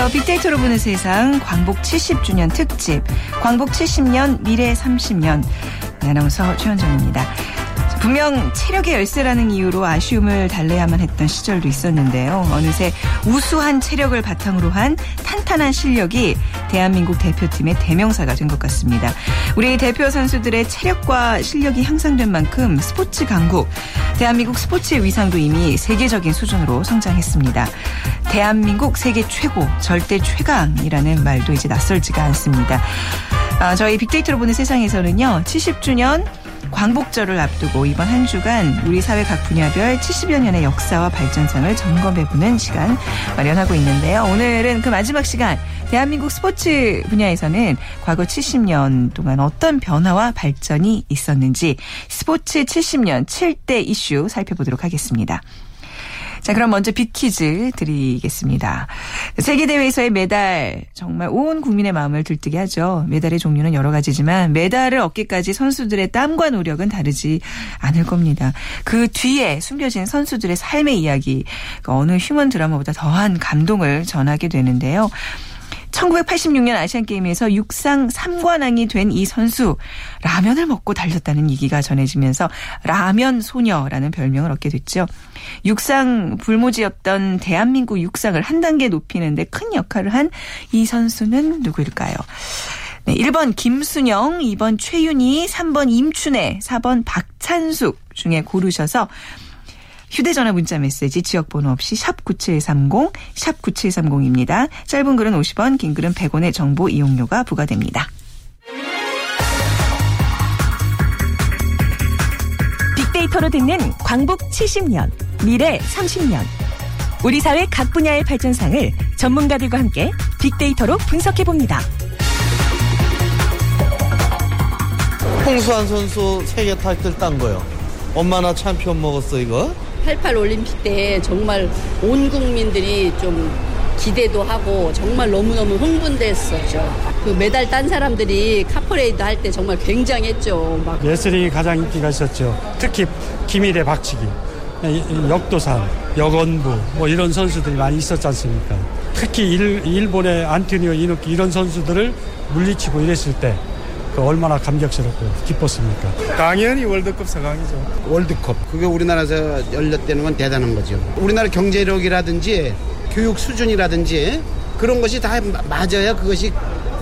안녕하세요. 빅데이터로 보는 세상 광복 70주년 특집 광복 70년 미래 30년 아나운서 최현정입니다. 분명 체력의 열쇠라는 이유로 아쉬움을 달래야만 했던 시절도 있었는데요. 어느새 우수한 체력을 바탕으로 한 탄탄한 실력이 대한민국 대표팀의 대명사가 된 것 같습니다. 우리 대표 선수들의 체력과 실력이 향상된 만큼 스포츠 강국, 대한민국 스포츠의 위상도 이미 세계적인 수준으로 성장했습니다. 대한민국 세계 최고, 절대 최강이라는 말도 이제 낯설지가 않습니다. 아, 저희 빅데이터로 보는 세상에서는요, 70주년 광복절을 앞두고 이번 한 주간 우리 사회 각 분야별 70여 년의 역사와 발전상을 점검해보는 시간 마련하고 있는데요. 오늘은 그 마지막 시간 대한민국 스포츠 분야에서는 과거 70년 동안 어떤 변화와 발전이 있었는지 스포츠 70년 7대 이슈 살펴보도록 하겠습니다. 자, 그럼 먼저 빅퀴즈 드리겠습니다. 세계대회에서의 메달, 정말 온 국민의 마음을 들뜨게 하죠. 메달의 종류는 여러 가지지만 메달을 얻기까지 선수들의 땀과 노력은 다르지 않을 겁니다. 그 뒤에 숨겨진 선수들의 삶의 이야기, 그 어느 휴먼 드라마보다 더한 감동을 전하게 되는데요. 1986년 아시안 게임에서 육상 3관왕이 된 이 선수 라면을 먹고 달렸다는 얘기가 전해지면서 라면 소녀라는 별명을 얻게 됐죠. 육상 불모지였던 대한민국 육상을 한 단계 높이는데 큰 역할을 한 이 선수는 누구일까요? 네, 1번 김순영, 2번 최윤희, 3번 임춘애, 4번 박찬숙 중에 고르셔서 휴대전화 문자 메시지 지역번호 없이 샵 9730, 샵 9730입니다. 짧은 글은 50원, 긴 글은 100원의 정보 이용료가 부과됩니다. 빅데이터로 듣는 광복 70년, 미래 30년. 우리 사회 각 분야의 발전상을 전문가들과 함께 빅데이터로 분석해봅니다. 홍수환 선수 세계 타이틀 딴 거요. 엄마 나 챔피언 먹었어 이거? 88 올림픽 때 정말 온 국민들이 좀 기대도 하고 정말 너무너무 흥분됐었죠. 그 메달 딴 사람들이 카퍼레이드 할 때 정말 굉장했죠. 막 레슬링이 가장 인기가 있었죠. 특히 김일의 박치기, 역도산, 역원부 뭐 이런 선수들이 많이 있었지 않습니까? 특히 일, 일본의 안토니오 이노키 이런 선수들을 물리치고 이랬을 때그 얼마나 감격스럽고 기뻤습니까? 당연히 월드컵 4강이죠. 월드컵 그게 우리나라에서 열렸다는 건 대단한 거죠. 우리나라 경제력이라든지 교육 수준이라든지 그런 것이 다 맞아야 그것이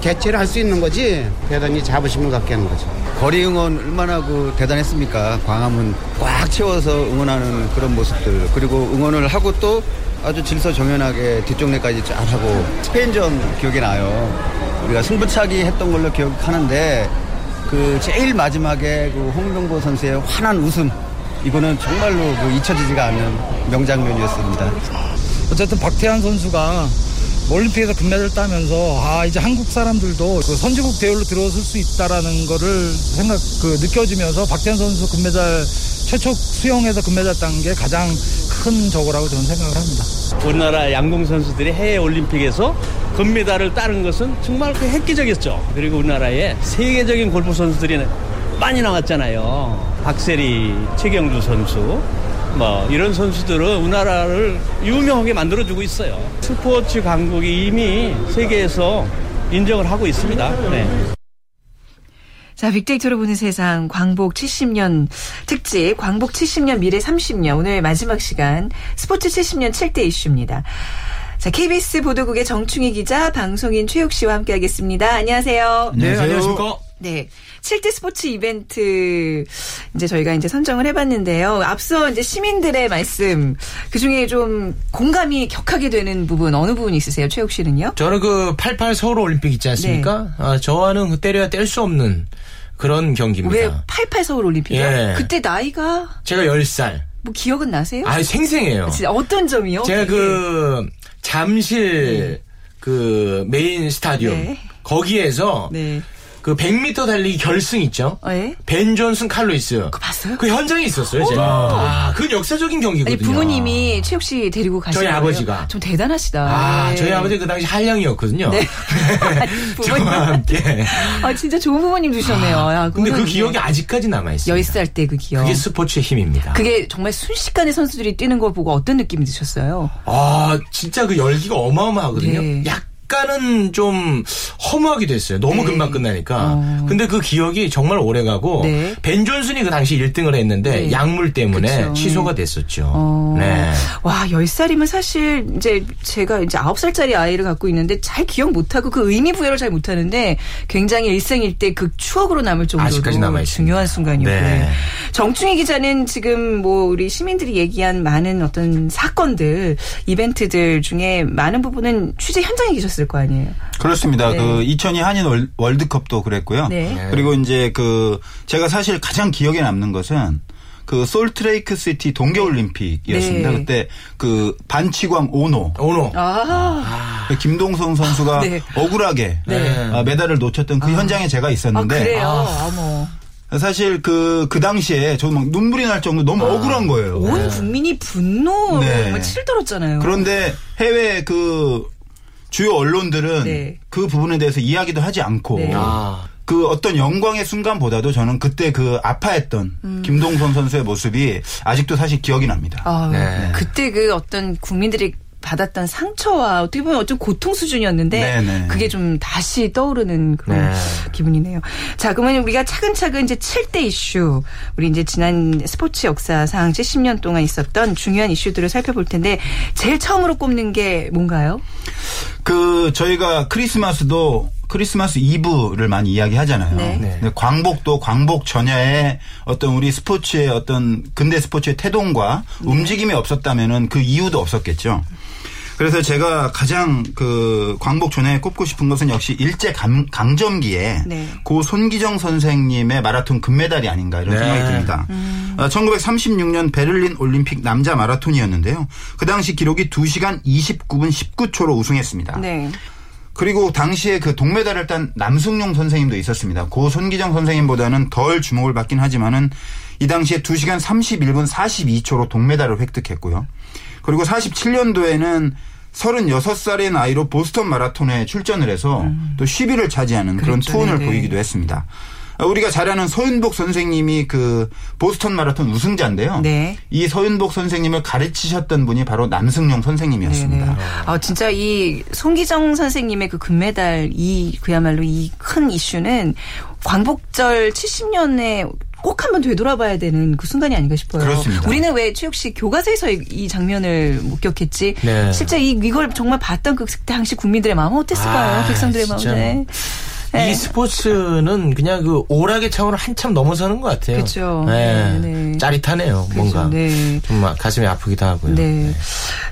개최를 할 수 있는 거지 대단히 자부심을 갖게 하는 거죠. 거리 응원 얼마나 그 대단했습니까? 광화문 꽉 채워서 응원하는 그런 모습들 그리고 응원을 하고 또 아주 질서 정연하게 뒷정리까지 잘 하고 스페인전 기억이 나요. 우리가 승부차기 했던 걸로 기억하는데 그 제일 마지막에 그 홍명보 선수의 환한 웃음 이거는 정말로 그 잊혀지지가 않는 명장면이었습니다. 어쨌든 박태환 선수가 올림픽에서 금메달을 따면서 아 이제 한국 사람들도 그 선진국 대열로 들어설 수 있다라는 거를 생각 그 느껴지면서 박태환 선수 금메달 최초 수영에서 금메달 딴 게 가장 큰 저거라고 저는 생각을 합니다. 우리나라 양궁 선수들이 해외 올림픽에서 금메달을 따는 것은 정말 그 획기적이었죠. 그리고 우리나라에 세계적인 골프 선수들이 많이 나왔잖아요. 박세리, 최경주 선수, 뭐 이런 선수들은 우리나라를 유명하게 만들어주고 있어요. 스포츠 강국이 이미 세계에서 인정을 하고 있습니다. 네. 자, 빅데이터로 보는 세상 광복 70년 특집 광복 70년 미래 30년 오늘 마지막 시간 스포츠 70년 7대 이슈입니다. 자, KBS 보도국의 정충희 기자, 방송인 최욱 씨와 함께하겠습니다. 안녕하세요. 네, 안녕하십니까? 네. 7대 스포츠 이벤트 이제 저희가 이제 선정을 해봤는데요. 앞서 이제 시민들의 말씀 그 중에 좀 공감이 격하게 되는 부분 어느 부분 있으세요, 최욱 씨는요? 저는 그 88 서울 올림픽 있지 않습니까? 네. 아, 저와는 그 때려야 뗄 수 없는 그런 경기입니다. 왜 88 서울 올림픽이요? 예. 그때 나이가 제가 10살. 뭐 기억은 나세요? 아, 생생해요. 진짜 어떤 점이요? 제가 그 잠실 네. 그 메인 스타디움 네. 거기에서 네. 그 100m 달리기 결승 있죠? 예? 벤 존슨 칼 루이스. 그거 봤어요? 그 현장에 있었어요, 제가. 아, 그건 역사적인 경기거든요. 아니 부모님이 최욱 씨 데리고 가신 저희 거예요? 아버지가. 좀 대단하시다. 아, 네. 저희 아버지 그 당시 한량이었거든요. 네. 저와 함께. 아 진짜 좋은 부모님 두셨네요. 야, 근데 그 기억이 아직까지 남아있어요. 10살 때 그 기억. 그게 스포츠의 힘입니다. 그게 정말 순식간에 선수들이 뛰는 걸 보고 어떤 느낌이 드셨어요? 아, 진짜 그 열기가 어마어마하거든요. 네. 약 간은 좀 허무하기도 했어요. 너무 네. 금방 끝나니까. 어. 근데 그 기억이 정말 오래 가고 네. 벤 존슨이 그 당시 1등을 했는데 네. 약물 때문에 그쵸. 취소가 됐었죠. 어. 네. 와, 10살이면 사실 이제 제가 이제 9살짜리 아이를 갖고 있는데 잘 기억 못 하고 그 의미 부여를 잘 못 하는데 굉장히 일생일대 그 추억으로 남을 정도로 아직까지. 중요한 순간이었고요. 네. 정충희 기자는 지금 뭐 우리 시민들이 얘기한 많은 어떤 사건들, 이벤트들 중에 많은 부분은 취재 현장에 계셨 을 거 아니에요. 그렇습니다. 네. 그 2002 한인 월- 월드컵도 그랬고요. 네. 그리고 이제 그 제가 사실 가장 기억에 남는 것은 그 솔트레이크 시티 동계 올림픽이었습니다. 네. 그때 그 반치광 오노 오노. 아, 그 김동성 선수가 네. 억울하게 네. 아, 메달을 놓쳤던 그 현장에 제가 아 있었는데 그래요. 어머. 사실 그, 그 당시에 저도 막 눈물이 날 정도 로 너무 억울한 거예요. 온 국민이 분노 네. 정말 치들었잖아요. 그런데 해외 그 주요 언론들은 네. 그 부분에 대해서 이야기도 하지 않고 네. 아. 그 어떤 영광의 순간보다도 저는 그때 그 아파했던 음. 김동선 선수의 모습이 아직도 사실 기억이 납니다. 아, 네. 그때 그 어떤 국민들이 받았던 상처와 어떻게 보면 어떤 고통 수준이었는데 네네. 그게 좀 다시 떠오르는 그런 네. 기분이네요. 자, 그러면 우리가 차근차근 이제 7대 이슈, 우리 이제 지난 스포츠 역사상 70년 동안 있었던 중요한 이슈들을 살펴볼 텐데 제일 처음으로 꼽는 게 뭔가요? 그 저희가 크리스마스도 크리스마스 이브를 많이 이야기하잖아요. 네. 네. 광복도 광복 전야에 어떤 우리 스포츠의 어떤 근대 스포츠의 태동과 네. 움직임이 없었다면은 그 이유도 없었겠죠. 그래서 제가 가장 그 광복 전야에 꼽고 싶은 것은 역시 일제 강, 강점기에 네. 고 손기정 선생님의 마라톤 금메달이 아닌가 이런 네. 생각이 듭니다. 어, 1936년 베를린 올림픽 남자 마라톤이었는데요. 그 당시 기록이 2시간 29분 19초로 우승했습니다. 네. 그리고 당시에 그 동메달을 딴 남승용 선생님도 있었습니다. 고 손기정 선생님보다는 덜 주목을 받긴 하지만은 이 당시에 2시간 31분 42초로 동메달을 획득했고요. 그리고 47년도에는 36살의 나이로 보스턴 마라톤에 출전을 해서 또 10위를 차지하는 그런 음. 그랬죠. 투혼을 네네. 보이기도 했습니다. 어, 우리가 잘 아는 서윤복 선생님이 그 보스턴 마라톤 우승자인데요. 네. 이 서윤복 선생님을 가르치셨던 분이 바로 남승용 선생님이었습니다. 네네. 아, 진짜 이 송기정 선생님의 그 금메달 이 그야말로 이 큰 이슈는 광복절 70년에 꼭 한번 되돌아봐야 되는 그 순간이 아닌가 싶어요. 그렇습니다. 우리는 왜 최욱 씨 교과서에서 이, 이 장면을 목격했지? 네. 실제 이 이걸 정말 봤던 그 당시 국민들의 마음은 어땠을까요? 아, 백성들의 진짜. 마음은. 네. 이 스포츠는 그냥 그 오락의 차원을 한참 넘어서는 것 같아요. 그쵸. 네. 네, 네. 짜릿하네요. 그죠, 뭔가. 네. 좀막 가슴이 아프기도 하고요. 네.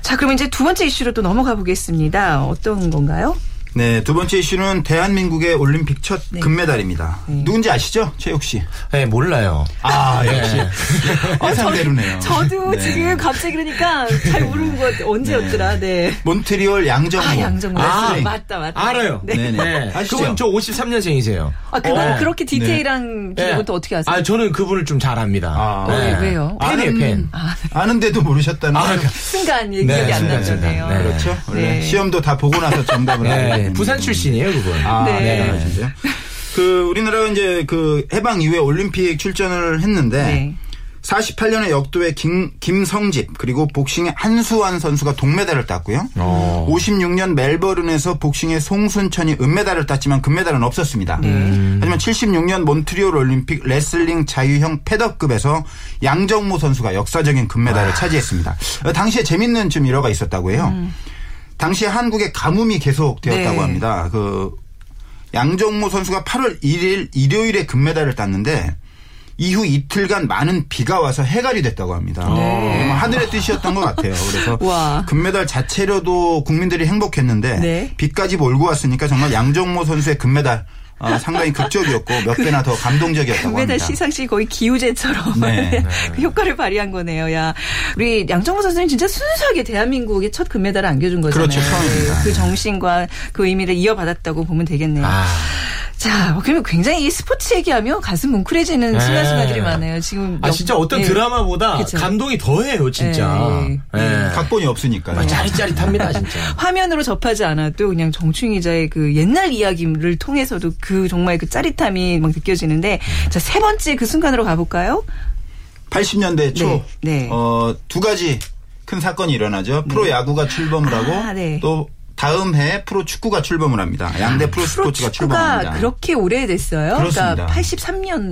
자, 그럼 이제 두 번째 이슈로 또 넘어가 보겠습니다. 어떤 건가요? 네, 두 번째 이슈는 대한민국의 올림픽 첫 네. 금메달입니다. 누군지 아시죠? 최욱 씨. 네, 몰라요. 아, 역시. 네. 예상대로네요. 저도 네. 지금 갑자기 그러니까 잘 모르는 것 언제였더라. 네. 몬트리올 양정모. 아, 양정모. 아, 아, 맞다, 맞다. 알아요. 네. 네네. 네. 아시죠? 그분 저 53년생이세요. 아, 그건 어. 그렇게 디테일한 네. 또 어떻게 아세요? 아, 저는 그분을 좀 잘 압니다. 아. 왜, 왜요? 팬이에요, 팬. 아 는데도 모르셨다는 아, 거. 순간 기억이 네, 안 네, 나잖아요. 네. 그렇죠. 원래 네. 시험도 다 보고 나서 정답을 하고 네. 부산 출신이에요, 그분. 아, 네. 네. 그 우리나라가 이제 그 해방 이후에 올림픽 출전을 했는데 네. 48년에 역도의 김, 김성집 그리고 복싱의 한수환 선수가 동메달을 땄고요. 어. 56년 멜버른에서 복싱의 송순천이 은메달을 땄지만 금메달은 없었습니다. 네. 하지만 76년 몬트리올 올림픽 레슬링 자유형 패더급에서 양정모 선수가 역사적인 금메달을 차지했습니다. 어, 당시에 재밌는 좀 일화가 있었다고 해요. 당시에 한국에 가뭄이 계속 되었다고 네. 합니다. 그 양정모 선수가 8월 1일 일요일에 금메달을 땄는데 이후 이틀간 많은 비가 와서 해갈이 됐다고 합니다. 정말 하늘의 뜻이었던 것 같아요. 그래서 네. 와. 금메달 자체로도 국민들이 행복했는데 네. 비까지 몰고 왔으니까 정말 양정모 선수의 금메달 어, 상당히 극적이었고 몇 배나 더 감동적이었다고 금메달 합니다. 시상식 거의 기우제처럼 네. 그 효과를 발휘한 거네요. 야, 우리 양정모 선수는 진짜 순수하게 대한민국의 첫 금메달을 안겨준 거잖아요. 그렇죠, 처음입니다. 그 정신과 그 의미를 이어받았다고 보면 되겠네요. 아. 자, 그러면 굉장히 이 스포츠 얘기하면 가슴 뭉클해지는 네. 순간순간들이 많아요. 지금 아 진짜 어떤 예. 드라마보다 그쵸. 감동이 더해요 진짜. 예. 예. 각본이 없으니까요. 아, 짜릿짜릿합니다 진짜. 화면으로 접하지 않아도 그냥 정충 기자의 그 옛날 이야기를 통해서도 그 정말 그 짜릿함이 막 느껴지는데 자, 세 번째 그 순간으로 가볼까요? 80년대 초, 네, 네. 어, 두 가지 큰 사건이 일어나죠. 프로 야구가 출범을 하고 아, 네. 또 다음 해에 프로 축구가 출범을 합니다. 양대 프로 스포츠가 출범합니다. 그렇게 오래됐어요? 그렇습니다. 그러니까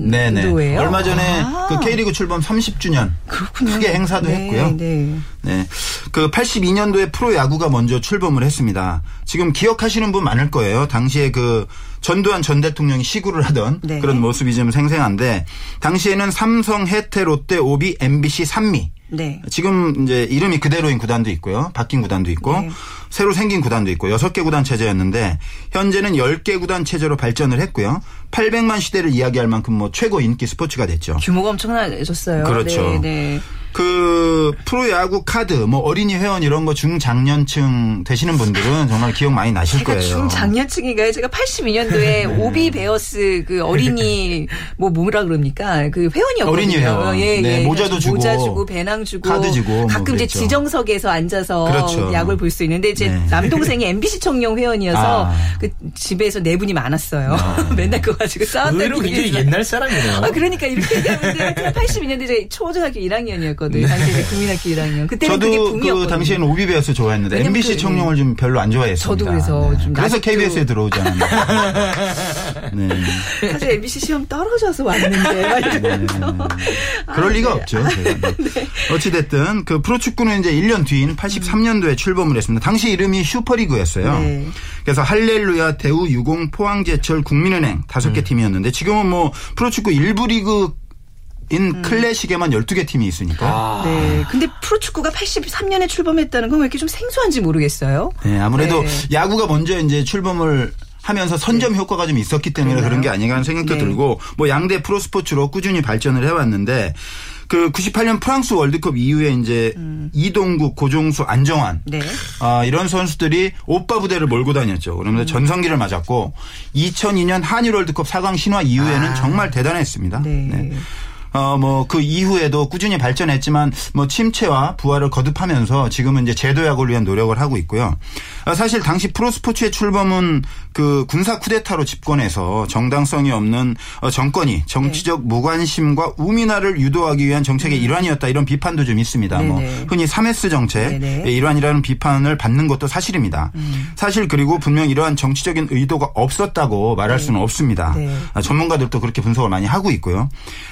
네네. 83년도에요. 얼마 전에 아, 그 K리그 출범 30주년 그렇군요. 크게 행사도 네, 했고요. 네. 네. 그 82년도에 프로 야구가 먼저 출범을 했습니다. 지금 기억하시는 분 많을 거예요. 당시에 그 전두환 전 대통령이 시구를 하던 네. 그런 모습이 좀 생생한데 당시에는 삼성, 해태, 롯데, 오비, MBC, 산미 네. 지금 이제 이름이 그대로인 구단도 있고요. 바뀐 구단도 있고 네. 새로 생긴 구단도 있고 여섯 개 구단 체제였는데 현재는 10개 구단 체제로 발전을 했고요. 800만 시대를 이야기할 만큼 뭐 최고 인기 스포츠가 됐죠. 규모가 엄청나졌어요. 그렇죠. 네, 네. 그 프로야구 카드 뭐 어린이 회원 이런 거 중장년층 되시는 분들은 정말 기억 많이 나실 제가 거예요. 중장년층인가요? 제가 82년도에 오비 베어스 그 어린이 뭐 뭐라 그럽니까? 그 회원이었거든요. 어린이 회원. 예, 네, 예. 모자도 주고, 모자 주고 배낭 주고 카드 주고 뭐 가끔 이제 그랬죠. 지정석에서 앉아서 그렇죠. 야구를 볼 수 있는데 제 네. 남동생이 MBC 청룡 회원이어서 아. 그 집에서 네 분이 많았어요. 맨날 그거 가지고 싸웠다는 의외로 굉장히 옛날 사람이네요. 아, 그러니까 이렇게 얘기하면 82년대 제가 초등학교 1학년이었거든요. 당시에 국민학교 1학년. 그때는 그게 저도. 그 당시에는 오비베어스 좋아했는데 MBC 그, 청룡을 좀 별로 안 좋아했습니다. 저도 그래서 좀 그래서 KBS에 들어오지 않았나. 네. 사실 MBC 시험 떨어져서 왔는데 막 이러면서. 그럴 아, 리가 네. 없죠. 제가. 어찌 됐든 그 프로축구는 이제 1년 뒤인 83년도에 출범을 했습니다. 당시 이름이 슈퍼리그였어요. 네. 그래서 할렐루야, 대우, 유공, 포항제철, 국민은행 다섯 음. 개 팀이었는데 지금은 뭐 프로축구 일부 리그 인 음. 클래식에만 12개 팀이 있으니까. 네. 근데 프로축구가 83년에 출범했다는 건 왜 이렇게 좀 생소한지 모르겠어요. 네, 아무래도 네. 야구가 먼저 이제 출범을 하면서 선점 효과가 좀 있었기 때문에 그런가요? 그런 게 아닌가 하는 생각도 네. 들고 뭐 양대 프로 스포츠로 꾸준히 발전을 해왔는데 그 98년 프랑스 월드컵 이후에 이제 이동국, 고종수, 안정환 네. 아, 이런 선수들이 오빠 부대를 몰고 다녔죠. 그러면서 전성기를 맞았고 2002년 한일 월드컵 4강 신화 이후에는 정말 대단했습니다. 네. 어, 뭐, 그 이후에도 꾸준히 발전했지만, 뭐, 침체와 부활을 거듭하면서 지금은 이제 제도 약을 위한 노력을 하고 있고요. 아, 사실 당시 프로스포츠의 출범은 그 군사 쿠데타로 집권해서 정당성이 없는 어, 정권이 정치적 무관심과 우민화를 유도하기 위한 정책의 일환이었다 이런 비판도 좀 있습니다. 뭐, 네네. 흔히 3S 정책의 네네. 일환이라는 비판을 받는 것도 사실입니다. 음. 사실 그리고 분명 이러한 정치적인 의도가 없었다고 말할 수는 없습니다. 네. 아, 전문가들도 그렇게 분석을 많이 하고 있고요.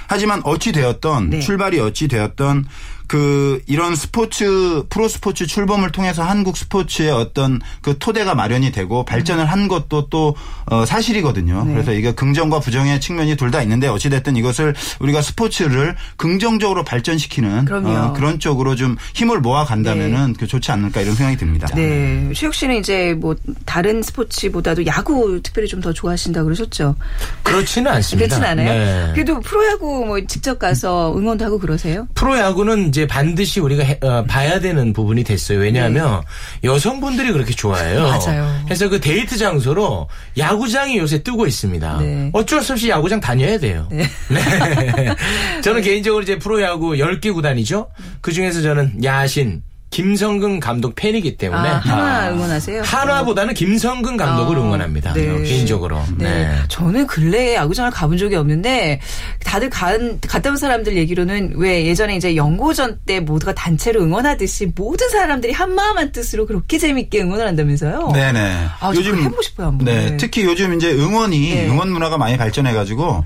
하지만 어찌 되었던 네. 출발이 어찌 되었던 그 이런 스포츠 프로 스포츠 출범을 통해서 한국 스포츠의 어떤 그 토대가 마련이 되고 발전을 한 것도 또 어, 사실이거든요. 네. 그래서 이게 긍정과 부정의 측면이 둘 다 있는데 어찌 됐든 이것을 우리가 스포츠를 긍정적으로 발전시키는. 어, 그런 쪽으로 좀 힘을 모아 간다면은 그 좋지 않을까 이런 생각이 듭니다. 네. 최욱 씨는 이제 뭐 다른 스포츠보다도 야구 특별히 좀 더 좋아하신다 그러셨죠? 그렇지는 않습니다. 그렇진 않아요? 네. 그래도 프로야구 뭐 직접 가서 응원도 하고 그러세요? 프로야구는 이제 반드시 우리가 해- 어, 봐야 되는 부분이 됐어요. 왜냐하면 여성분들이 그렇게 좋아해요. 네. 맞아요. 그래서 그 데이트 장소로 야구장이 요새 뜨고 있습니다. 네. 어쩔 수 없이 야구장 다녀야 돼요. 네. 저는 개인적으로 이제 프로야구 10개 구단이죠. 그 중에서 저는 야신 김성근 감독 팬이기 때문에 아, 하나 아, 응원하세요? 한화보다는 김성근 감독을 아, 응원합니다. 네. 개인적으로. 네. 네. 저는 근래에 야구장을 가본 적이 없는데 다들 간, 갔다 온 사람들 얘기로는 왜 예전에 이제 연고전 때 모두가 단체로 응원하듯이 모든 사람들이 한 마음 한 뜻으로 그렇게 재밌게 응원을 한다면서요? 네네. 아, 요즘 해보고 싶어요 한번. 네, 특히 요즘 이제 응원이 네. 응원 문화가 많이 발전해가지고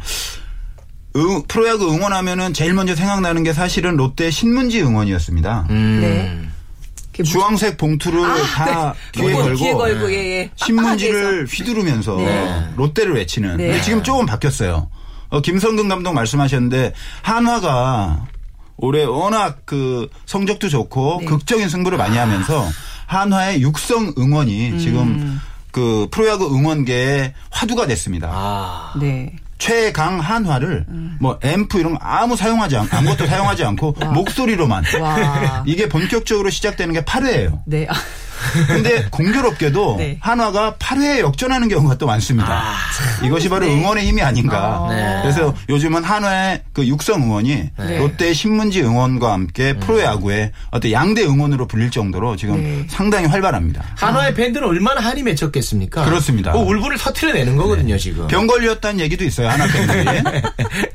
응- 프로야구 응원하면은 제일 먼저 생각나는 게 사실은 롯데 신문지 응원이었습니다. 음. 네. 무슨- 주황색 봉투를 다 네. 귀에 요거 걸고, 귀에 걸고, 예, 예. 신문지를 휘두르면서 네. 롯데를 외치는. 네. 근데 지금 조금 바뀌었어요. 어, 김성근 감독 말씀하셨는데 한화가 올해 워낙 그 성적도 좋고 네. 극적인 승부를 많이 하면서 한화의 육성 응원이 음. 지금 그 프로야구 응원계의 화두가 됐습니다. 아. 네. 최강 한화를 음. 뭐 앰프 이런 거 아무 사용하지 않 아무것도 사용하지 않고 목소리로만 와. 이게 본격적으로 시작되는 게 8회예요. 네. 아, 근데 공교롭게도 네. 한화가 8회에 역전하는 경우가 또 많습니다. 이것이 바로 응원의 힘이 아닌가. 네. 그래서 요즘은 한화의 그 육성 응원이 네. 롯데 신문지 응원과 함께 음. 프로야구의 어떤 양대 응원으로 불릴 정도로 지금 네. 상당히 활발합니다. 한화의 팬들은 얼마나 한이 맺혔겠습니까? 그렇습니다. 그 울분을 터트려내는 거거든요, 지금. 병 걸렸다는 얘기도 있어요 한화 팬들이.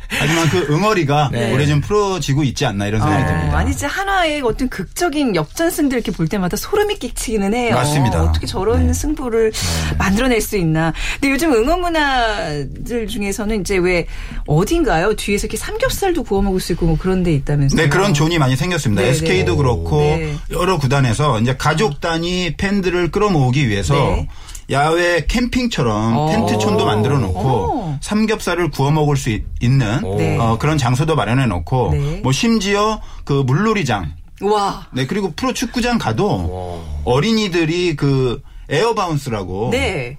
하지만 그 응어리가 네. 올해 좀 풀어지고 있지 않나 이런 생각이 어, 듭니다. 아니 진짜 한화의 어떤 극적인 역전승들 이렇게 볼 때마다 소름이 끼치 기는 해요. 맞습니다. 어떻게 저런 네. 승부를 만들어낼 수 있나. 근데 요즘 응원 문화들 중에서는 이제 왜 어딘가요? 뒤에서 이렇게 삼겹살도 구워 먹을 수 있고 뭐 그런 데 있다면서요. 네, 그런 zone이 많이 생겼습니다. 네, SK도 네. 그렇고 네. 여러 구단에서 이제 가족 단위 팬들을 끌어모으기 위해서 네. 야외 캠핑처럼 어. 텐트촌도 만들어 놓고 어. 삼겹살을 구워 먹을 수 있- 있는 네. 어, 그런 장소도 마련해 놓고 네. 뭐 심지어 그 물놀이장 와. 네 그리고 프로 축구장 가도 어린이들이 그 air bounce라고 네.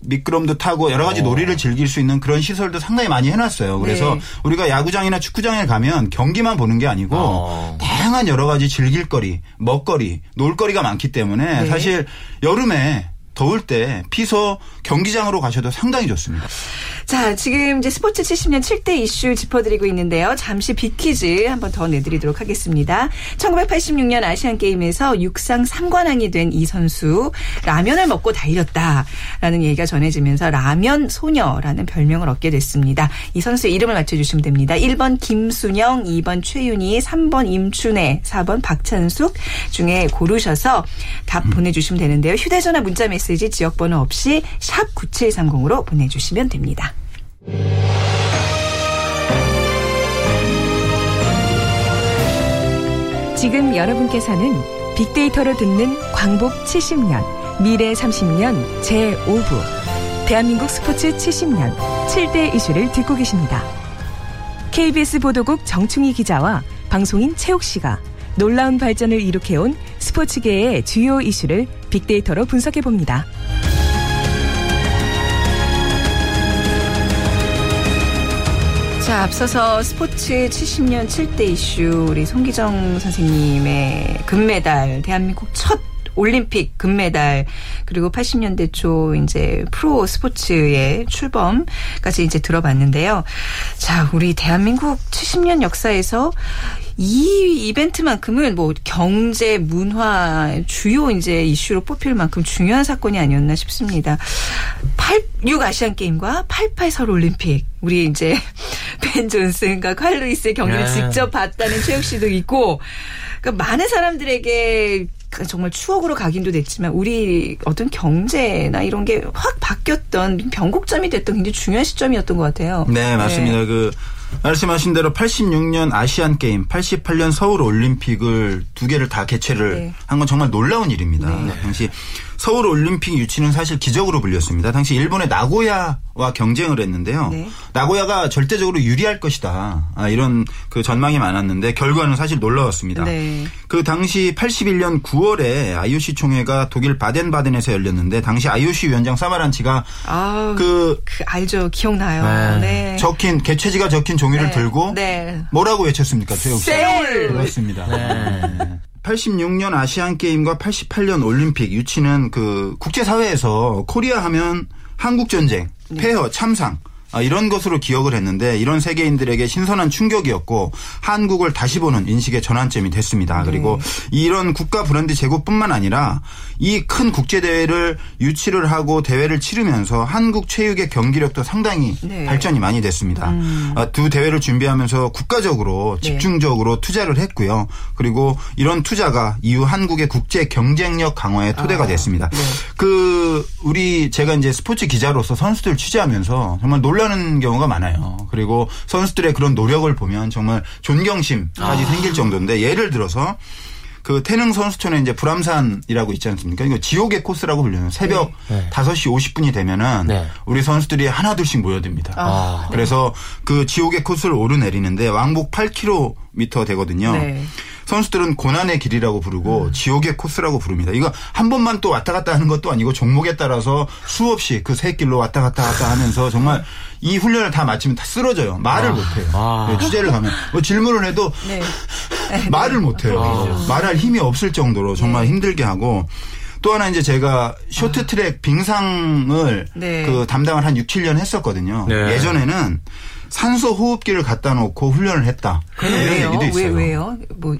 미끄럼도 타고 여러 가지 놀이를 즐길 수 있는 그런 시설도 상당히 많이 해놨어요. 그래서 네. 우리가 야구장이나 축구장에 가면 경기만 보는 게 아니고 어. 다양한 여러 가지 즐길거리, 먹거리, 놀거리가 많기 때문에 네. 사실 여름에 더울 때 피서 경기장으로 가셔도 상당히 좋습니다. 자, 지금 이제 스포츠 70년 7대 이슈 짚어드리고 있는데요. 잠시 빅퀴즈 한번 더 내드리도록 하겠습니다. 1986년 아시안 게임에서 육상 3관왕이 된 이 선수, 라면을 먹고 달렸다라는 얘기가 전해지면서 라면 소녀라는 별명을 얻게 됐습니다. 이 선수의 이름을 맞춰주시면 됩니다. 1번 김순영, 2번 최윤희, 3번 임춘애, 4번 박찬숙 중에 고르셔서 답 보내주시면 되는데요. 휴대전화 문자 메시지 지역번호 없이 샵 9730으로 보내주시면 됩니다. 지금 여러분께서는 빅데이터로 듣는 광복 70년, 미래 30년 제5부 대한민국 스포츠 70년 7대 이슈를 듣고 계십니다. KBS 보도국 정충희 기자와 방송인 최욱 씨가 놀라운 발전을 이룩해온 스포츠계의 주요 이슈를 빅데이터로 분석해 봅니다. 자, 앞서서 스포츠 70년 7대 이슈 우리 송기정 선생님의 금메달, 대한민국 첫 올림픽 금메달 그리고 80년대 초 이제 프로 스포츠의 출범까지 이제 들어봤는데요. 자, 우리 대한민국 70년 역사에서 이 이벤트만큼은 뭐 경제, 문화 주요 이제 이슈로 뽑힐 만큼 중요한 사건이 아니었나 싶습니다. 86 아시안 게임과 88 서울 올림픽. 우리 이제 벤 존슨과 칼 루이스의 경기를 네. 직접 봤다는 최욱 씨도 있고 그러니까 많은 사람들에게 그 정말 추억으로 각인도 됐지만 우리 어떤 경제나 이런 게 확 바뀌었던 변곡점이 됐던 굉장히 중요한 시점이었던 것 같아요. 네, 맞습니다. 그 말씀하신 대로 86년 아시안 게임, 88년 서울 올림픽을 두 개를 다 개최를 네. 한건 정말 놀라운 일입니다. 당시 서울 올림픽 유치는 사실 기적으로 불렸습니다. 당시 일본의 나고야와 경쟁을 했는데요. 네. 나고야가 절대적으로 유리할 것이다. 아, 이런 그 전망이 많았는데 결과는 사실 놀라웠습니다. 네. 그 당시 81년 9월에 IOC 총회가 독일 바덴바덴에서 열렸는데 당시 IOC 위원장 사마란치가 아, 그 그 알죠. 기억나요. 네. 적힌 개최지가 적힌 종이를 네. 들고 네. 뭐라고 외쳤습니까, 씨? 세울! 그렇습니다. 86년 아시안 게임과 88년 올림픽 유치는 그 국제 사회에서 코리아 하면 한국 전쟁, 네. 폐허, 참상 아, 이런 것으로 기억을 했는데 이런 세계인들에게 신선한 충격이었고 한국을 다시 보는 인식의 전환점이 됐습니다. 그리고 네. 이런 국가 브랜드 제고뿐만 아니라 이 큰 국제 대회를 유치를 하고 대회를 치르면서 한국 체육의 경기력도 상당히 네. 발전이 많이 됐습니다. 아, 두 대회를 준비하면서 국가적으로 네. 집중적으로 투자를 했고요. 그리고 이런 투자가 이후 한국의 국제 경쟁력 강화의 토대가 아, 됐습니다. 네. 그 우리 제가 이제 스포츠 기자로서 선수들 취재하면서 정말 놀라 는 경우가 많아요. 그리고 선수들의 그런 노력을 보면 정말 존경심까지 생길 정도인데 예를 들어서 그 태릉 선수촌에 이제 불암산이라고 있지 않습니까? 이거 지옥의 코스라고 불려요. 새벽 네. 5시 50분이 되면은 네. 우리 선수들이 하나둘씩 모여듭니다. 아, 그래서 그 지옥의 코스를 오르내리는데 왕복 8km 되거든요. 네. 선수들은 고난의 길이라고 부르고 지옥의 코스라고 부릅니다. 이거 한 번만 또 왔다 갔다 하는 것도 아니고 종목에 따라서 수없이 그 새 길로 왔다 갔다 갔다 하면서 정말 이 훈련을 다 마치면 다 쓰러져요. 말을 못 해요. 네, 취재를 가면 뭐 질문을 해도 네. 말을 못 해요. 말할 힘이 없을 정도로 정말 힘들게 하고 또 하나 이제 제가 쇼트트랙 빙상을 네. 그 담당을 한 6, 7년 했었거든요. 네. 예전에는 산소 호흡기를 갖다 놓고 훈련을 했다. 이런 왜요? 얘기도 왜 있어요. 왜요? 뭐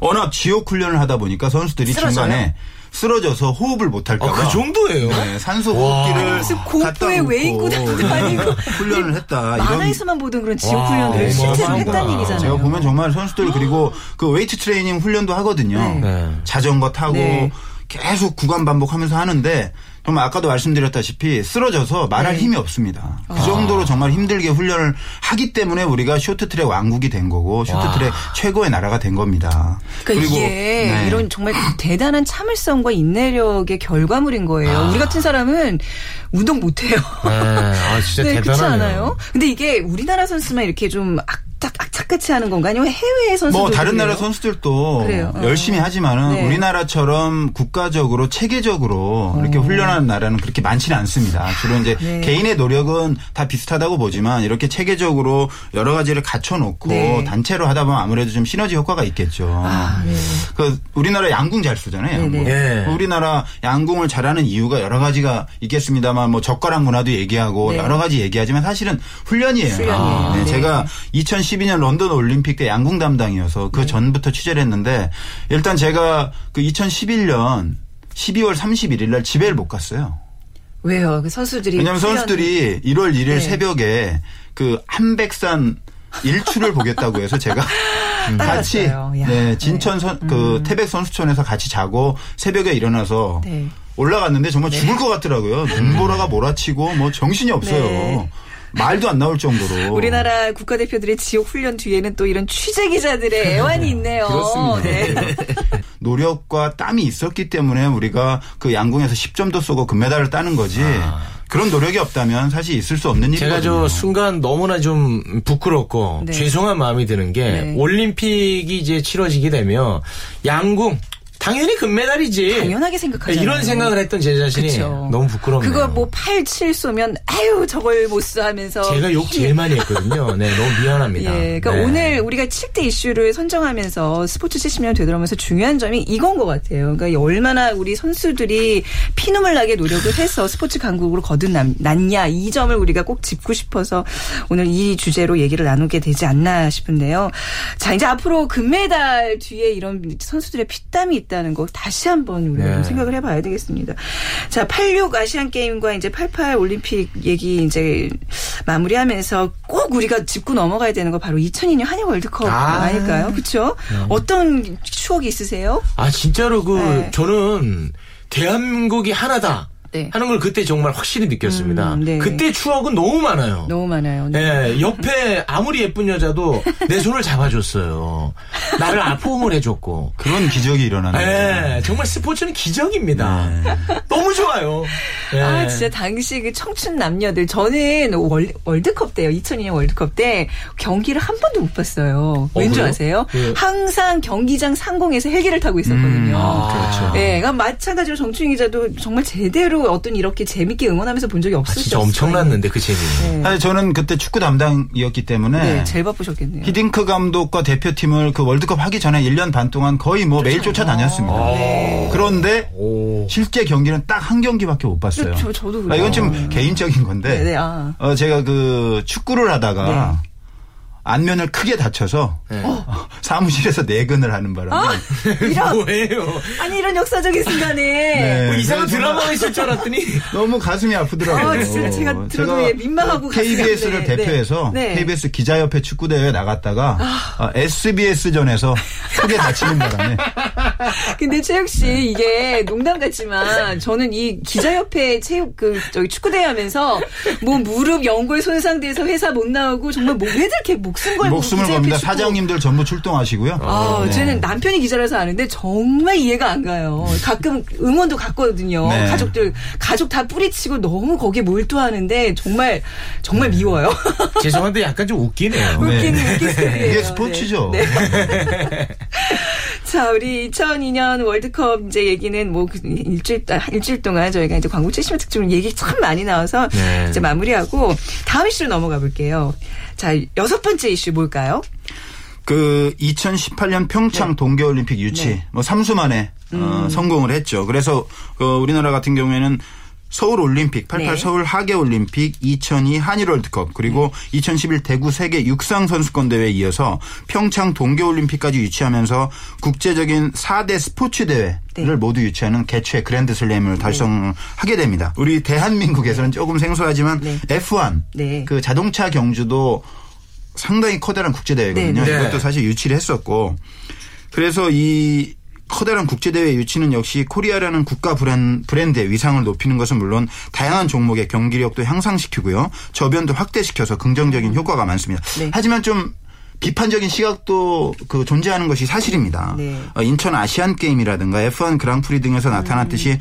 워낙 지옥 훈련을 하다 보니까 선수들이 쓰러져요? 중간에 쓰러져서 호흡을 못 할까 아, 봐. 그 정도예요? 네, 산소 와. 호흡기를 갖다 공포의 놓고 외인구단도 아니고 훈련을 했다. 이런 만화에서만 보던 그런 지옥 와, 훈련을 실제로. 했다는 얘기잖아요. 제가 보면 정말 선수들 그리고 그 웨이트 트레이닝 훈련도 하거든요. 네. 네. 자전거 타고 네. 계속 구간 반복하면서 하는데 정말 아까도 말씀드렸다시피 쓰러져서 말할 네. 힘이 없습니다. 아. 그 정도로 정말 힘들게 훈련을 하기 때문에 우리가 쇼트트랙 왕국이 된 거고 쇼트트랙 최고의 나라가 된 겁니다. 그러니까 이게 네. 이런 정말 대단한 참을성과 인내력의 결과물인 거예요. 아. 우리 같은 사람은 운동 못 해요. 네. 아, 진짜 네, 그렇지 대단하네요. 않아요? 근데 이게 우리나라 선수만 이렇게 좀 악착, 악착같이 하는 건가? 아니면 해외 선수들 뭐 다른 나라 선수들도 그래요. 어. 열심히 하지만은 네. 우리나라처럼 국가적으로 체계적으로 이렇게 훈련하는 나라는 그렇게 많지는 않습니다. 주로 이제 어. 네. 개인의 노력은 다 비슷하다고 보지만 이렇게 체계적으로 여러 가지를 갖춰놓고 네. 단체로 하다 보면 아무래도 좀 시너지 효과가 있겠죠. 아, 네. 그 우리나라 양궁 잘 쓰잖아요. 네, 네. 양궁. 예. 우리나라 양궁을 잘하는 이유가 여러 가지가 있겠습니다만 뭐 젓가락 문화도 얘기하고 네. 여러 가지 얘기하지만 사실은 훈련이에요. 훈련이에요. 네, 네. 제가 2012년 런던 올림픽 때 양궁 담당이어서 네. 그 전부터 취재를 했는데 일단 제가 그 2011년 12월 31일 날 집에를 못 갔어요. 왜요? 그 선수들이 왜냐하면 선수들이 1월 1일 네. 새벽에 그 한백산 일출을 보겠다고 해서 제가 같이. 야. 네, 진천 선, 그 태백 선수촌에서 같이 자고 새벽에 일어나서 네. 올라갔는데 정말 죽을 것 같더라고요. 눈보라가 몰아치고 뭐 정신이 없어요. 네. 말도 안 나올 정도로. 우리나라 국가대표들의 지옥 훈련 뒤에는 또 이런 취재 기자들의 애환이 있네요. 그렇습니다. 네. 노력과 땀이 있었기 때문에 우리가 그 양궁에서 10점도 쏘고 금메달을 따는 거지. 그런 노력이 없다면 사실 있을 수 없는 일이거든요. 제가 저 순간 너무나 좀 부끄럽고 네. 죄송한 마음이 드는 게 네. 올림픽이 이제 치러지게 되면 양궁 당연히 금메달이지. 당연하게 생각하잖아요. 이런 생각을 했던 제 자신이 그쵸. 너무 부끄럽네요. 그거 뭐 8, 7 쏘면 아유 저걸 못써 하면서 제가 욕 제일 많이 했거든요. 네, 너무 미안합니다. 예, 그러니까 네. 오늘 우리가 7대 이슈를 선정하면서 스포츠 70년 되돌아오면서 중요한 점이 이건 것 같아요. 그러니까 얼마나 우리 선수들이 피눈물 나게 노력을 해서 스포츠 강국으로 거듭났냐 이 점을 우리가 꼭 짚고 싶어서 오늘 이 주제로 얘기를 나누게 되지 않나 싶은데요. 자, 이제 앞으로 금메달 뒤에 이런 선수들의 피땀이 있다 는 거 다시 한번 우리가 네. 좀 생각을 해봐야 되겠습니다. 자, 86 아시안 게임과 이제 88 올림픽 얘기 이제 마무리하면서 꼭 우리가 짚고 넘어가야 되는 거 바로 2002년 한일 월드컵 아. 아. 닐까요 그렇죠? 어떤 추억이 있으세요? 아 진짜로 그 네. 저는 대한민국이 하나다. 네. 하는 걸 그때 정말 확실히 느꼈습니다. 음, 네. 그때 추억은 너무 많아요. 너무 많아요. 네. 예, 옆에 아무리 예쁜 여자도 내 손을 잡아줬어요. 나를 아포옹을 해줬고. 그런 기적이 일어나는 거죠. 예, 정말 스포츠는 기적입니다. 너무 좋아요. 예. 아, 진짜 당시 그 청춘 남녀들. 저는 월, 월드컵 때요. 2002년 월드컵 때 경기를 한 번도 못 봤어요. 어, 왠지? 아세요? 항상 경기장 상공에서 헬기를 타고 있었거든요. 아, 그렇죠. 예, 그러니까 마찬가지로 정충희 기자도 정말 제대로 어떤 이렇게 재밌게 응원하면서 본 적이 아, 없으셨어요. 진짜 엄청났는데 그 재미. 네. 사실 저는 그때 축구 담당이었기 때문에 네, 제일 바쁘셨겠네요. 히딩크 감독과 대표팀을 그 월드컵 하기 전에 1년 반 동안 거의 뭐 매일 쫓아다녔습니다. 네. 그런데 오. 실제 경기는 딱 한 경기밖에 못 봤어요. 저, 저도 아, 그래요. 이건 좀 개인적인 건데. 네, 네, 아. 어, 제가 그 축구를 하다가 안면을 크게 다쳐서 네. 어, 사무실에서 내근을 하는 바람에 이런, 뭐예요? 아니, 이런 역사적인 순간에. 네. 뭐 이상한 드라마가 있을 줄 알았더니. 너무 가슴이 아프더라고요. 아, 진짜 제가 들어도 예, 민망하고 가슴이 KBS를 아프네. 대표해서 네. 네. KBS 기자협회 축구대회 에 나갔다가 어, SBS전에서 크게 다치는 바람에 근데 최욱 씨 이게 농담 같지만 저는 이 기자협회 체육 그 저기 축구대회 하면서 뭐 무릎 연골 손상돼서 회사 못 나오고 정말 뭐왜 이렇게 목숨 목숨 걸고 목숨을 겁니다. 죽고. 사장님들 전부 출동하시고요. 아, 네. 저는 남편이 기자라서 아는데 정말 이해가 안 가요. 가끔 응원도 갔거든요. 네. 가족들 가족 다 뿌리치고 너무 거기에 몰두하는데 정말 정말 미워요. 죄송한데 약간 좀 웃기네요. 웃기는 웃기 스토리예요. 이게 스포츠죠. 네. 자, 우리 2002년 월드컵 이제 얘기는 뭐그 일주일 아, 일주일 동안 저희가 이제 광고 70회 특집으로 얘기 참 많이 나와서 네. 이제 마무리하고 다음 이슈로 넘어가 볼게요. 자, 여섯 번째 이슈 뭘까요? 그 2018년 평창 동계올림픽 유치 네. 뭐 3수 만에 어, 음. 성공을 했죠. 그래서 그 우리나라 같은 경우에는 서울 올림픽, 88 네. 서울 하계 올림픽, 2002 한일 월드컵, 그리고 2011 대구 세계 육상 선수권 대회에 이어서 평창 동계 올림픽까지 유치하면서 국제적인 4대 스포츠 대회를 네. 모두 유치하는 개최 그랜드 슬램을 달성하게 됩니다. 우리 대한민국에서는 조금 생소하지만 네. F1 네. 그 자동차 경주도 상당히 커다란 국제 대회거든요. 네. 네. 이것도 사실 유치를 했었고 그래서 이 커다란 국제대회 유치는 역시 코리아라는 국가 브랜, 브랜드의 위상을 높이는 것은 물론 다양한 종목의 경기력도 향상시키고요. 저변도 확대시켜서 긍정적인 효과가 많습니다. 네. 하지만 좀 비판적인 시각도 그 존재하는 것이 사실입니다. 네. 어, 인천 아시안 게임이라든가 F1 그랑프리 등에서 나타났듯이 음.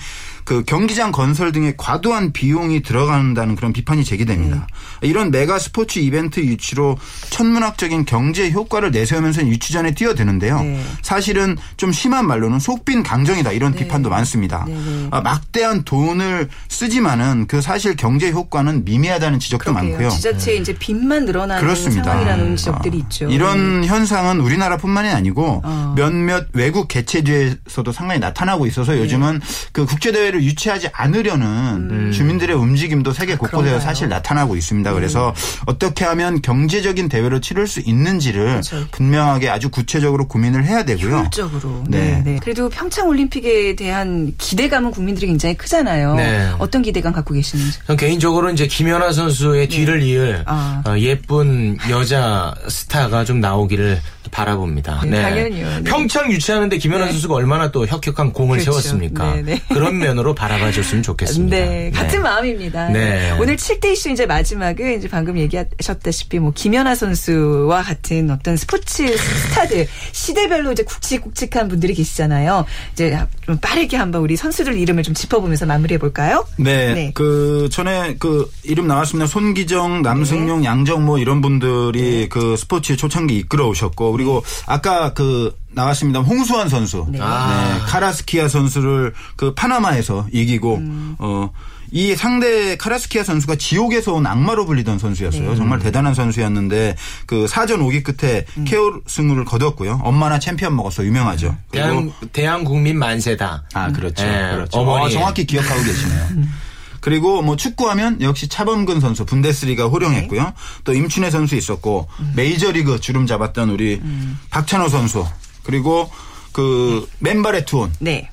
그 경기장 건설 등의 과도한 비용이 들어간다는 그런 비판이 제기됩니다. 네. 이런 메가 스포츠 이벤트 유치로 천문학적인 경제 효과를 내세우면서 유치전에 뛰어드는데요. 네. 사실은 좀 심한 말로는 속빈 강정이다 이런 비판도 많습니다. 네, 아, 막대한 돈을 쓰지만은 그 사실 경제 효과는 미미하다는 지적도 그러게요. 많고요. 지자체에 이제 빚만 늘어나는 그렇습니다. 상황이라는 지적들이 어, 있죠. 이런 현상은 우리나라뿐만이 아니고 어. 몇몇 외국 개최지에서도 상당히 나타나고 있어서 요즘은 그 국제 대회를 유치하지 않으려는 주민들의 움직임도 세계 곳곳에서 음. 그런가요? 사실 나타나고 있습니다. 그래서 어떻게 하면 경제적인 대회를 치를 수 있는지를 그렇죠. 분명하게 아주 구체적으로 고민을 해야 되고요. 효율적으로. 네. 네. 네. 그래도 평창 올림픽에 대한 기대감은 국민들이 굉장히 크잖아요. 네. 어떤 기대감 갖고 계시는지. 전 개인적으로 이제 김연아 선수의 뒤를 이을 네. 아. 어, 예쁜 여자 스타가 좀 나오기를 바라봅니다. 네, 당연히요. 네. 평창 유치하는데 김연아 네. 선수가 얼마나 또 혁혁한 공을 그렇죠. 세웠습니까? 네, 네. 그런 면으로 바라봐 줬으면 좋겠습니다. 네, 같은 마음입니다. 네. 오늘 7대 이슈 이제 마지막은 이제 방금 얘기하셨다시피 뭐 김연아 선수와 같은 어떤 스포츠 스타들 시대별로 이제 굵직굵직한 분들이 계시잖아요. 이제 좀 빠르게 한번 우리 선수들 이름을 좀 짚어보면서 마무리해 볼까요? 네, 네. 그 전에 그 이름 나왔습니다. 손기정, 남승용, 양정모 이런 분들이 그 스포츠 초창기 이끌어 오셨고 그리고 아까 그 나왔습니다. 홍수환 선수, 네. 네. 아. 카라스키아 선수를 그 파나마에서 이기고 어. 이 상대 카라스키아 선수가 지옥에서 온 악마로 불리던 선수였어요. 정말 대단한 선수였는데 그 4전 5기 끝에 KO 승을 거뒀고요. 엄마나 챔피언 먹어서 유명하죠. 그리고 대한, 대한 국민 만세다. 아, 그렇죠. 네, 그렇죠. 어머니. 아, 정확히 기억하고 계시네요. 그리고 뭐 축구하면 역시 차범근 선수 분데스리가 호령했고요. 또 임춘혜 선수 있었고 메이저리그 주름 잡았던 우리 박찬호 선수 그리고 그 맨발의 투혼 네.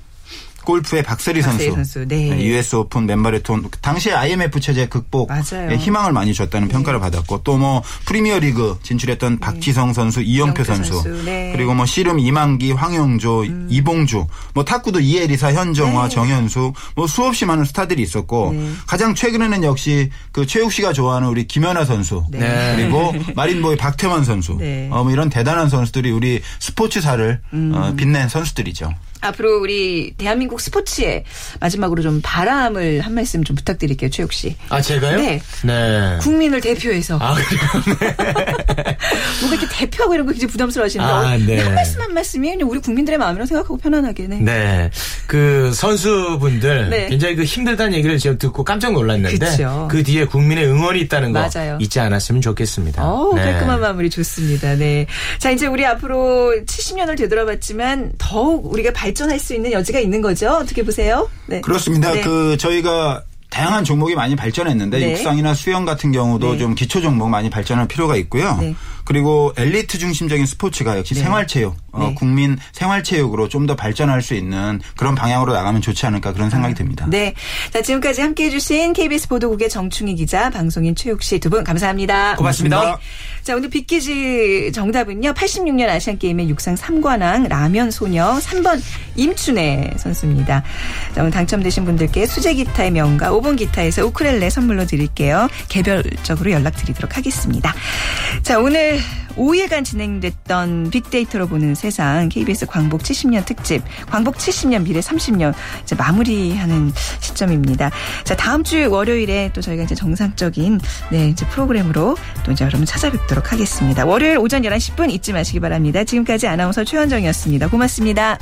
골프의 박세리 박세리 선수, 선수, 네. US 오픈 맨발의 투혼 당시에 IMF 체제 극복 맞아요. 에 희망을 많이 줬다는 평가를 받았고 또 뭐 프리미어리그 진출했던 박지성 선수, 이영표 선수, 선수, 네. 그리고 뭐 씨름 이만기, 황영조, 이봉주, 뭐 탁구도 이에리사, 현정화, 정현숙, 뭐 수없이 많은 스타들이 있었고 네. 가장 최근에는 역시 그 최욱 씨가 좋아하는 우리 김연아 선수, 네. 그리고 마린보이 박태환 선수, 네. 어, 뭐 이런 대단한 선수들이 우리 스포츠사를 어, 빛낸 선수들이죠. 앞으로 우리 대한민국 스포츠에 마지막으로 좀 바람을 한 말씀 좀 부탁드릴게요, 최욱 씨. 아, 제가요? 네. 네. 국민을 대표해서 아, 그래요? 뭔가 이렇게 대표하고 이런 거 굉장히 부담스러워 하시는데 아, 어, 네. 한 말씀 한 말씀이 그냥 우리 국민들의 마음이라고 생각하고 편안하게 네. 네. 그 선수분들 네. 굉장히 그 힘들다는 얘기를 제가 듣고 깜짝 놀랐는데 그쵸. 그 뒤에 국민의 응원이 있다는 거 맞아요. 잊지 않았으면 좋겠습니다. 어, 네. 깔끔한 마무리 좋습니다. 네. 자, 이제 우리 앞으로 70년을 되돌아봤지만 더욱 우리가 발 전할 수 있는 여지가 있는 거죠? 어떻게 보세요? 네. 그렇습니다. 네. 그 저희가 다양한 종목이 많이 발전했는데 네. 육상이나 수영 같은 경우도 네. 좀 기초 종목 많이 발전할 필요가 있고요. 네. 그리고 엘리트 중심적인 스포츠가 역시 네. 생활체육, 어, 네. 국민 생활체육으로 좀 더 발전할 수 있는 그런 방향으로 나가면 좋지 않을까 그런 생각이 듭니다. 네. 자, 지금까지 함께 해주신 KBS 보도국의 정충희 기자, 방송인 최욱 씨 두 분 감사합니다. 고맙습니다. 자, 오늘 빅퀴즈 정답은요. 86년 아시안게임의 육상 3관왕 라면 소녀 3번 임춘혜 선수입니다. 자, 오늘 당첨되신 분들께 수제 기타의 명가 5번 기타에서 우크렐레 선물로 드릴게요. 개별적으로 연락드리도록 하겠습니다. 자, 오늘 지난달 5일간 진행됐던 빅데이터로 보는 세상 KBS 광복 70년 특집 광복 70년 미래 30년 이제 마무리하는 시점입니다. 자 다음 주 월요일에 또 저희가 이제 정상적인 네 이제 프로그램으로 또 이제 여러분 찾아뵙도록 하겠습니다. 월요일 오전 11시 10분 잊지 마시기 바랍니다. 지금까지 아나운서 최현정이었습니다. 고맙습니다.